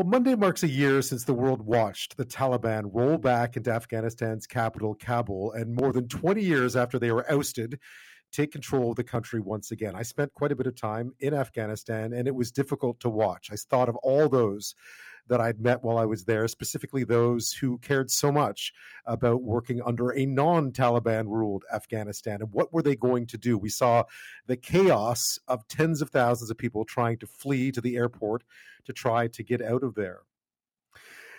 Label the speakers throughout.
Speaker 1: Well, Monday marks a year since the world watched the Taliban roll back into Afghanistan's capital, Kabul, and more than 20 years after they were ousted, take control of the country once again. I spent quite a bit of time in Afghanistan, and it was difficult to watch. I thought of all those that I'd met while I was there, specifically those who cared so much about working under a non Taliban ruled Afghanistan. And what were they going to do? We saw the chaos of tens of thousands of people trying to flee to the airport to try to get out of there.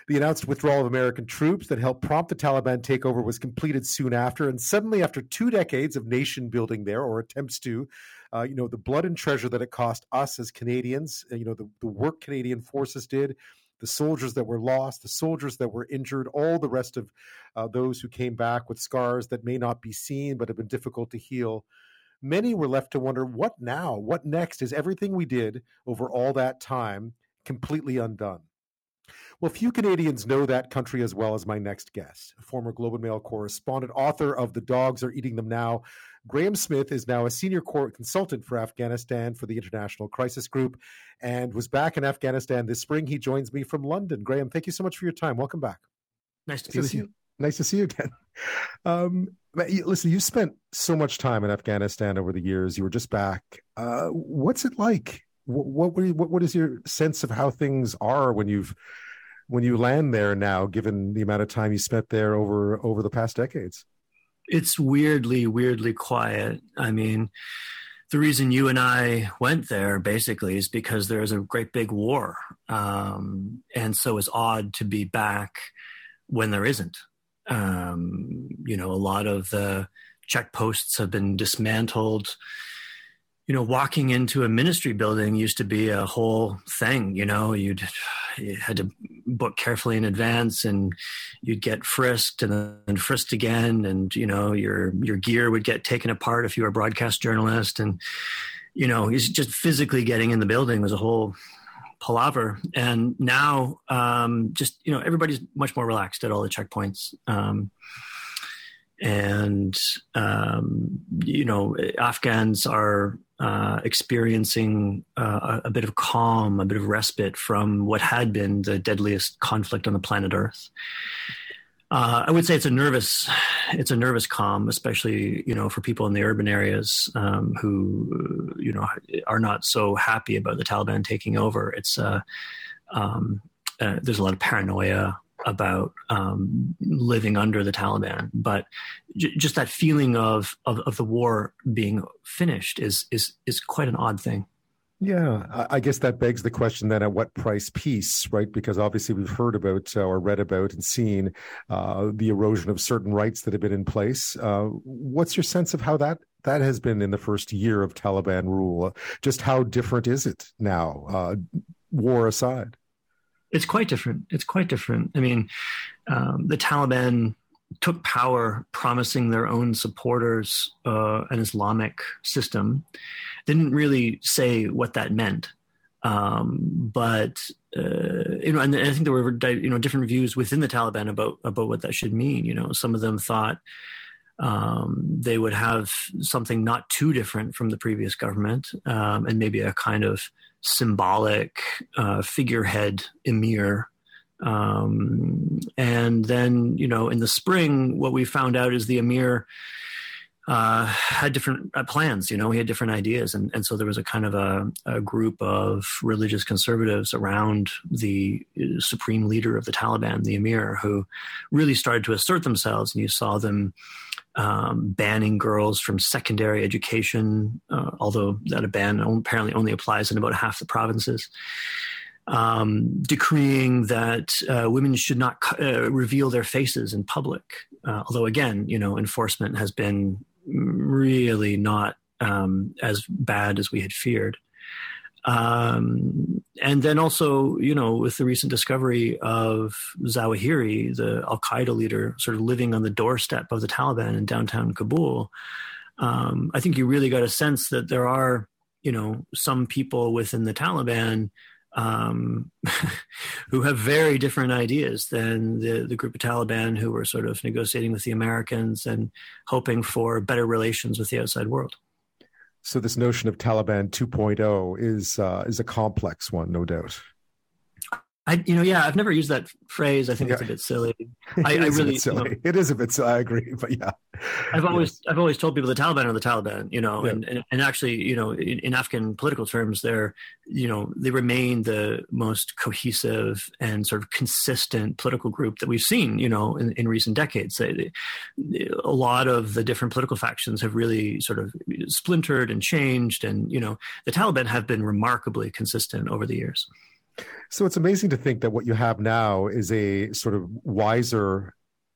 Speaker 1: The announced withdrawal of American troops that helped prompt the Taliban takeover was completed soon after. And suddenly, after two decades of nation building there, or attempts to, uh, you know, the blood and treasure that it cost us as Canadians, uh, you know, the, the work Canadian forces did, the soldiers that were lost, the soldiers that were injured, all the rest of uh, those who came back with scars that may not be seen but have been difficult to heal. Many were left to wonder what now? What next? Is everything we did over all that time completely undone? Well, few Canadians know that country as well as my next guest, former Globe and Mail correspondent, author of The Dogs Are Eating Them Now. Graeme Smith is now a senior court consultant for Afghanistan for the International Crisis Group and was back in Afghanistan this spring. He joins me from London. Graeme, thank you so much for your time. Welcome back.
Speaker 2: Nice to be with you.
Speaker 1: Nice to see you again. Um, listen, you spent so much time in Afghanistan over the years. You were just back. Uh, what's it like? What, what, what, what is your sense of how things are when you've when you land there now, given the amount of time you spent there over over the past decades?
Speaker 2: It's weirdly, weirdly quiet. I mean, the reason you and I went there basically is because there's a great big war, um, and so it's odd to be back when there isn't. Um, you know, a lot of the checkposts have been dismantled you know, walking into a ministry building used to be a whole thing. You know, you'd you had to book carefully in advance, and you'd get frisked and then frisked again, and you know, your your gear would get taken apart if you were a broadcast journalist, and you know, just physically getting in the building was a whole palaver. And now, um, just you know, everybody's much more relaxed at all the checkpoints. Um, and um, you know Afghans are uh, experiencing uh, a, bit of calm, a bit of respite from what had been the deadliest conflict on the planet Earth. Uh, I would say it's a nervous, it's a nervous calm, especially you know for people in the urban areas um, who you know are not so happy about the Taliban taking over. It's uh, um, uh, there's a lot of paranoia about um, living under the Taliban, but j- just that feeling of, of, of the war being finished is is is quite an odd thing.
Speaker 1: Yeah, I guess that begs the question then: at what price peace, right? Because obviously we've heard about uh, or read about and seen uh, the erosion of certain rights that have been in place. Uh, what's your sense of how that that has been in the first year of Taliban rule? Just how different is it now, uh, war aside?
Speaker 2: It's quite different. It's quite different. I mean, um, the Taliban took power promising their own supporters uh, an Islamic system. Didn't really say what that meant. Um, but uh, you know, and I think there were you know different views within the Taliban about about what that should mean. You know, some of them thought um, they would have something not too different from the previous government, um, and maybe a kind of symbolic uh, figurehead emir. Um, and then, you know, in the spring, what we found out is the emir uh, had different uh, plans. You know, he had different ideas, and and so there was a kind of a, a group of religious conservatives around the uh, supreme leader of the Taliban, the emir, who really started to assert themselves, and you saw them um, banning girls from secondary education, uh, although that a ban apparently only applies in about half the provinces. Um, decreeing that uh, women should not uh, reveal their faces in public. Uh, although, again, you know, enforcement has been really not um, as bad as we had feared. Um, and then also, you know, with the recent discovery of Zawahiri, the Al Qaeda leader, sort of living on the doorstep of the Taliban in downtown Kabul, um, I think you really got a sense that there are, you know, some people within the Taliban um, who have very different ideas than the, the group of Taliban who were sort of negotiating with the Americans and hoping for better relations with the outside world.
Speaker 1: So this notion of Taliban 2.0 is uh, is a complex one, no doubt.
Speaker 2: I you know, yeah, I've never used that phrase. I think yeah. it's a bit silly. I, I really,
Speaker 1: silly. You know, it is a bit silly. I agree, but yeah,
Speaker 2: I've always, I've always told people the Taliban are the Taliban, you know, yeah. and, and, and actually, you know, in, in, Afghan political terms, they're, you know, they remain the most cohesive and sort of consistent political group that we've seen, you know, in, in recent decades. They, a lot of the different political factions have really sort of splintered and changed, and you know, the Taliban have been remarkably consistent over the years.
Speaker 1: So it's amazing to think that what you have now is a sort of wiser,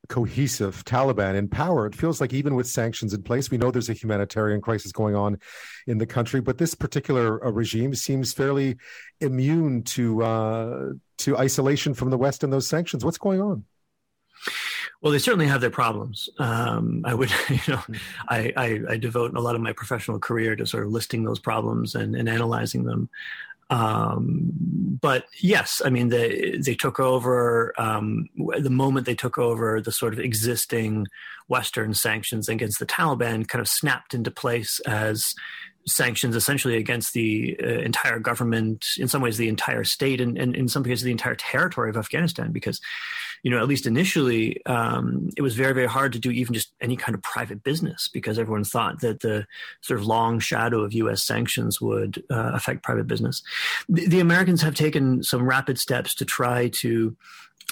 Speaker 1: cohesive Taliban in power. It feels like even with sanctions in place, we know there's a humanitarian crisis going on in the country, but this particular uh, regime seems fairly immune to uh, to isolation from the West and those sanctions. What's going on?
Speaker 2: Well, they certainly have their problems. Um, I would, you know, I, I, I, devote a lot of my professional career to sort of listing those problems and, and analyzing them. Um, but yes, I mean, they, they took over, um, the moment they took over the sort of existing Western sanctions against the Taliban kind of snapped into place as sanctions essentially against the uh, entire government, in some ways the entire state, and, and, in some cases the entire territory of Afghanistan. Because, you know, at least initially, um, it was very very hard to do even just any kind of private business because everyone thought that the sort of long shadow of U.S. sanctions would uh, affect private business. The, the Americans have taken some rapid steps to try to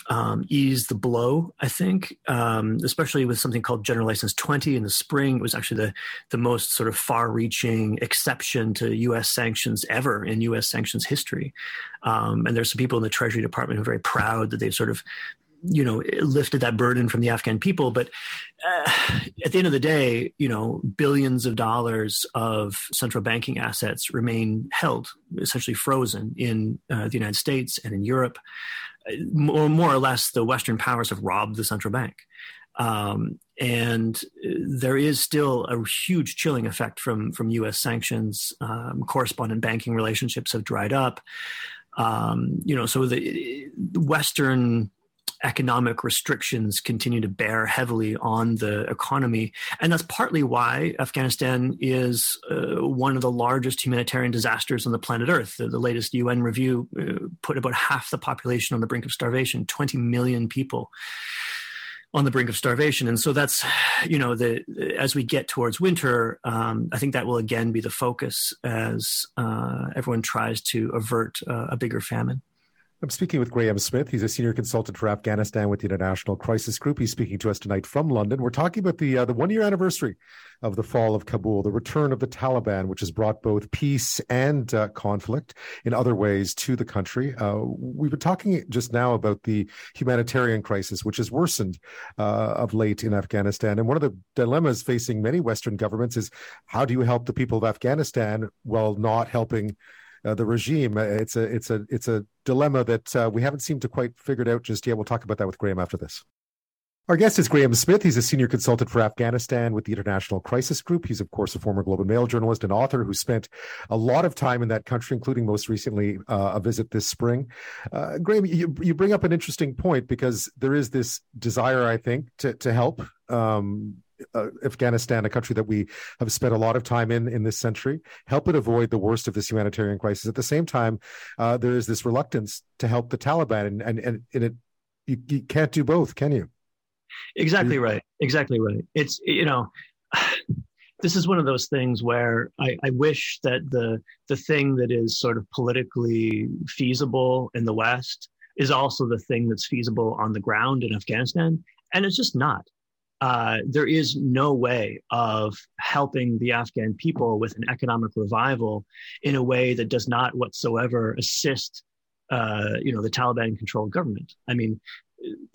Speaker 2: um, ease the blow, I think, um, especially with something called General License 20 in the spring. It was actually the, the most sort of far reaching exception to U.S. sanctions ever in U.S. sanctions history. Um, and there's some people in the Treasury Department who are very proud that they've sort of you know lifted that burden from the afghan people but uh, at the end of the day you know billions of dollars of central banking assets remain held essentially frozen in uh, the united states and in europe more, more or less, the Western powers have robbed the central bank. Um, and there is still a huge chilling effect from from U.S. sanctions. Um, correspondent banking relationships have dried up. Um, you know, so the, the Western economic restrictions continue to bear heavily on the economy. And that's partly why Afghanistan is uh, one of the largest humanitarian disasters on the planet Earth. The, the latest UN review uh, put about half the population on the brink of starvation, 20 million people on the brink of starvation. And so that's, you know, the as we get towards winter, um, I think that will again be the focus as uh, everyone tries to avert uh, a bigger famine.
Speaker 1: I'm speaking with Graeme Smith. He's a senior consultant for Afghanistan with the International Crisis Group. He's speaking to us tonight from London. We're talking about the uh, the one year anniversary of the fall of Kabul, the return of the Taliban, which has brought both peace and uh, conflict in other ways to the country. Uh, we've been talking just now about the humanitarian crisis, which has worsened uh, of late in Afghanistan. And one of the dilemmas facing many Western governments is how do you help the people of Afghanistan while not helping uh, the regime. Uh, it's a it's a it's a dilemma that uh, we haven't seemed to quite figured out just yet. We'll talk about that with Graeme after this. Our guest is Graeme Smith. He's a senior consultant for Afghanistan with the International Crisis Group. He's, of course, a former Globe and Mail journalist and author who spent a lot of time in that country, including most recently uh, a visit this spring. Uh, Graeme, you, you bring up an interesting point because there is this desire, I think, to, to help um, uh, Afghanistan, a country that we have spent a lot of time in in this century, help it avoid the worst of this humanitarian crisis. At the same time, uh, there is this reluctance to help the Taliban, and and and, and it you, you can't do both, can you?
Speaker 2: Exactly right. Exactly right. It's you know. This is one of those things where I, I wish that the the thing that is sort of politically feasible in the West is also the thing that's feasible on the ground in Afghanistan, and it's just not uh, there is no way of helping the Afghan people with an economic revival in a way that does not whatsoever assist, uh, you know, the Taliban-controlled government. I mean,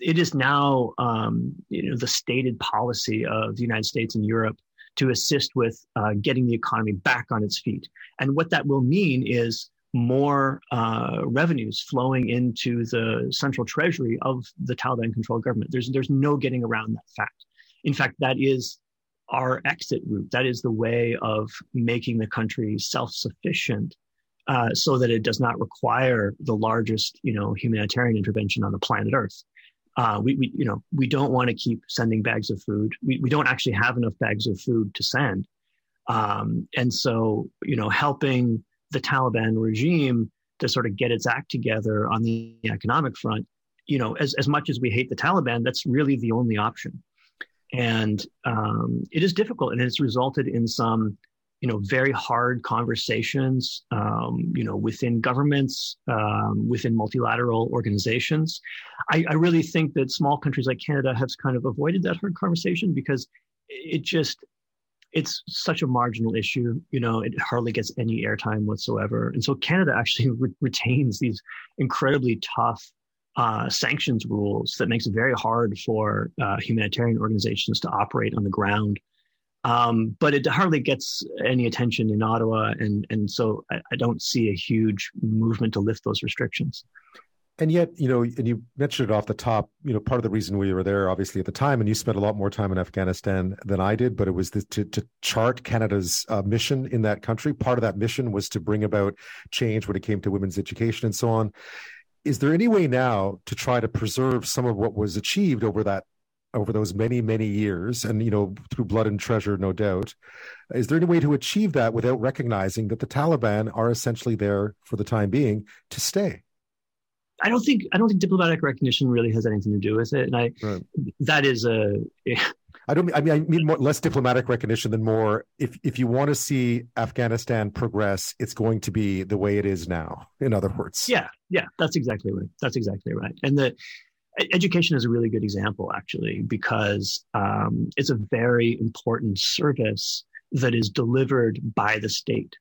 Speaker 2: it is now, um, you know, the stated policy of the United States and Europe to assist with uh, getting the economy back on its feet. And what that will mean is more uh, revenues flowing into the central treasury of the Taliban-controlled government. There's there's no getting around that fact. In fact, that is our exit route. That is the way of making the country self-sufficient, uh, so that it does not require the largest, you know, humanitarian intervention on the planet Earth. Uh, we, we, you know, we don't want to keep sending bags of food. We, we don't actually have enough bags of food to send, um, and so, you know, helping the Taliban regime to sort of get its act together on the economic front, you know, as, as much as we hate the Taliban, that's really the only option. And um, it is difficult, and it's resulted in some, you know, very hard conversations, um, you know, within governments, um, within multilateral organizations. I, I really think that small countries like Canada have kind of avoided that hard conversation because it just it's such a marginal issue. You know, it hardly gets any airtime whatsoever. And so Canada actually re- retains these incredibly tough uh, sanctions rules that makes it very hard for uh, humanitarian organizations to operate on the ground. Um, but it hardly gets any attention in Ottawa, and and so I, I don't see a huge movement to lift those restrictions
Speaker 1: and yet, you know, and you mentioned it off the top, you know, part of the reason we were there, obviously, at the time, and you spent a lot more time in Afghanistan than I did, but it was the, to, to chart Canada's uh, mission in that country. Part of that mission was to bring about change when it came to women's education and so on. Is there any way now to try to preserve some of what was achieved over that over those many many years and you know through blood and treasure no doubt is there any way to achieve that without recognizing that the taliban are essentially there for the time being to stay
Speaker 2: I don't think I don't think diplomatic recognition really has anything to do with it, and I right. that is a.
Speaker 1: I don't. I mean, I mean more, less diplomatic recognition than more. If if you want to see Afghanistan progress, it's going to be the way it is now. In other words.
Speaker 2: Yeah, yeah, that's exactly right. That's exactly right. And the education is a really good example, actually, because um, it's a very important service that is delivered by the state.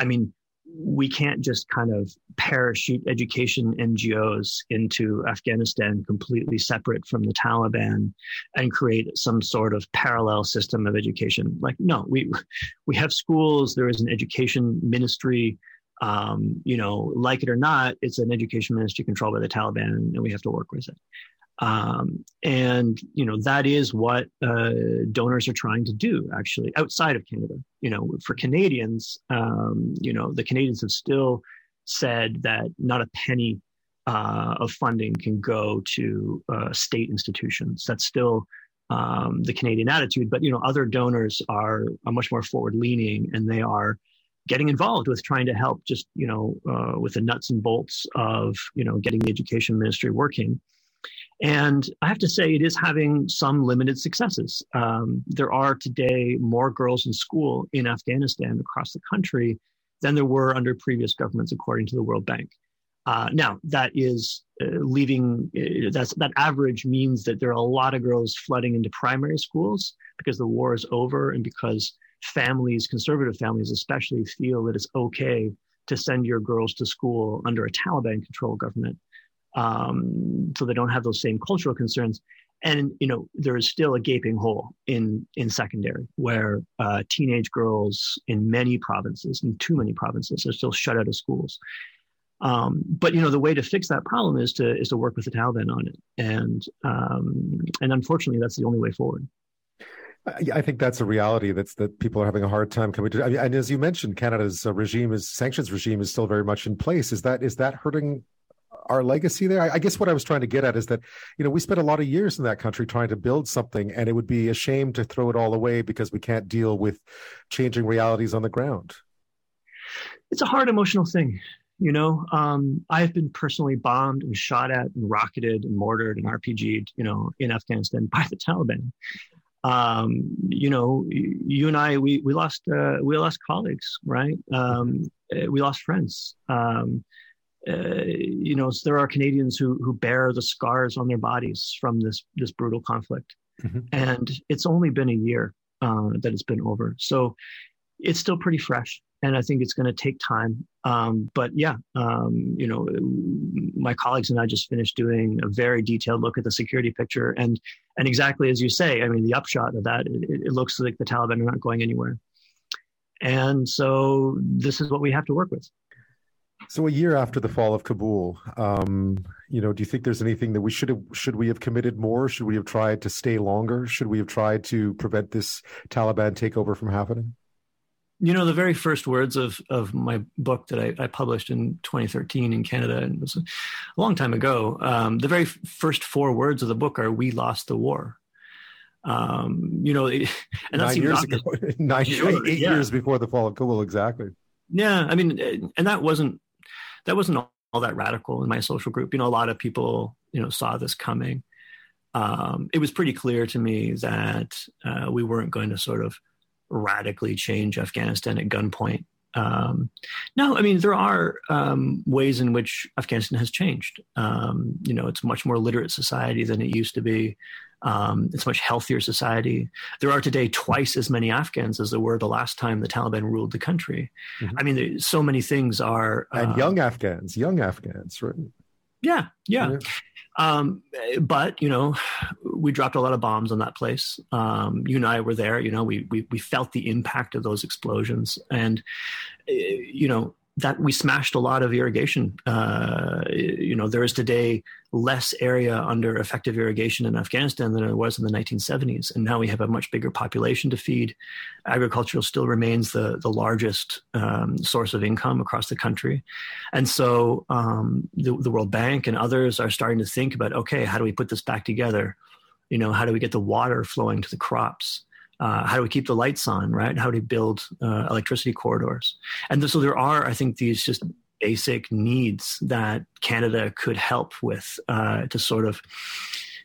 Speaker 2: I mean, we can't just kind of parachute education NGOs into Afghanistan completely separate from the Taliban and create some sort of parallel system of education. Like, no, we we have schools. There is an education ministry. Um, you know, like it or not, it's an education ministry controlled by the Taliban, and we have to work with it. Um, and you know that is what uh, donors are trying to do actually outside of Canada. You know, for Canadians, um, you know, the Canadians have still said that not a penny uh, of funding can go to uh, state institutions. That's still um, the Canadian attitude. But you know, other donors are, are much more forward leaning, and they are getting involved with trying to help just you know uh, with the nuts and bolts of you know getting the education ministry working and I have to say, it is having some limited successes. Um, there are today more girls in school in Afghanistan across the country than there were under previous governments, according to the World Bank. Uh, now, that is uh, leaving, uh, that average means that there are a lot of girls flooding into primary schools because the war is over and because families, conservative families especially, feel that it's okay to send your girls to school under a Taliban controlled government um, so they don't have those same cultural concerns. And you know there is still a gaping hole in in secondary where uh, teenage girls in many provinces, in too many provinces, are still shut out of schools. Um, but you know the way to fix that problem is to is to work with the Taliban on it, and um, and unfortunately that's the only way forward.
Speaker 1: I think that's a reality that's that people are having a hard time coming to. I mean, and as you mentioned, Canada's regime is sanctions regime is still very much in place. Is that is that hurting our legacy there. I, I, guess what I was trying to get at is that, you know, we spent a lot of years in that country trying to build something, and it would be a shame to throw it all away because we can't deal with changing realities on the ground.
Speaker 2: It's a hard emotional thing. You know, um, I've been personally bombed and shot at and rocketed and mortared and RPG'd, you know, in Afghanistan by the Taliban. Um, you know, you and I, we, we lost, uh, we lost colleagues, right? Um, we lost friends. Um, uh, you know, there are Canadians who who bear the scars on their bodies from this this brutal conflict, mm-hmm. and it's only been a year uh, that it's been over. So it's still pretty fresh, and I think it's going to take time. Um, but yeah, um, you know, my colleagues and I just finished doing a very detailed look at the security picture, and and exactly as you say, I mean, the upshot of that, it, it looks like the Taliban are not going anywhere, and so this is what we have to work with.
Speaker 1: So a year after the fall of Kabul, um, you know, do you think there's anything that we should have should we have committed more? Should we have tried to stay longer? Should we have tried to prevent this Taliban takeover from happening?
Speaker 2: You know, the very first words of of my book that I, I published in 2013 in Canada, and it was a long time ago. Um, the very first four words of the book are "We lost the war." Um, you know, and
Speaker 1: nine years ago, nine, sure, eight yeah. years before the fall of Kabul, exactly.
Speaker 2: Yeah, I mean, and that wasn't that wasn't all, that radical in my social group. You know, a lot of people, you know, saw this coming. Um, it was pretty clear to me that uh, we weren't going to sort of radically change Afghanistan at gunpoint. Um, no, I mean there are um, ways in which Afghanistan has changed. Um, you know, it's a much more literate society than it used to be. Um, it's a much healthier society. There are today twice as many Afghans as there were the last time the Taliban ruled the country. Mm-hmm. I mean, so many things are.
Speaker 1: And uh, young Afghans, young Afghans, right?
Speaker 2: Yeah, yeah. yeah. Um, but you know, we dropped a lot of bombs on that place. Um, you and I were there. You know, we we we felt the impact of those explosions, and eh, you know, that we smashed a lot of irrigation. Uh, you know, there is today less area under effective irrigation in Afghanistan than there was in the 1970s, and now we have a much bigger population to feed. Agriculture still remains the the largest um, source of income across the country, and so um, the, the World Bank and others are starting to think about okay, how do we put this back together? You know, how do we get the water flowing to the crops? Uh, how do we keep the lights on, right? How do we build uh, electricity corridors? And so there are, I think, these just basic needs that Canada could help with uh, to sort of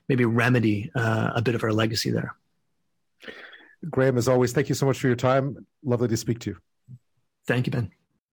Speaker 2: maybe remedy uh, a bit of our legacy there.
Speaker 1: Graeme, as always, thank you so much for your time. Lovely to speak to you.
Speaker 2: Thank you, Ben.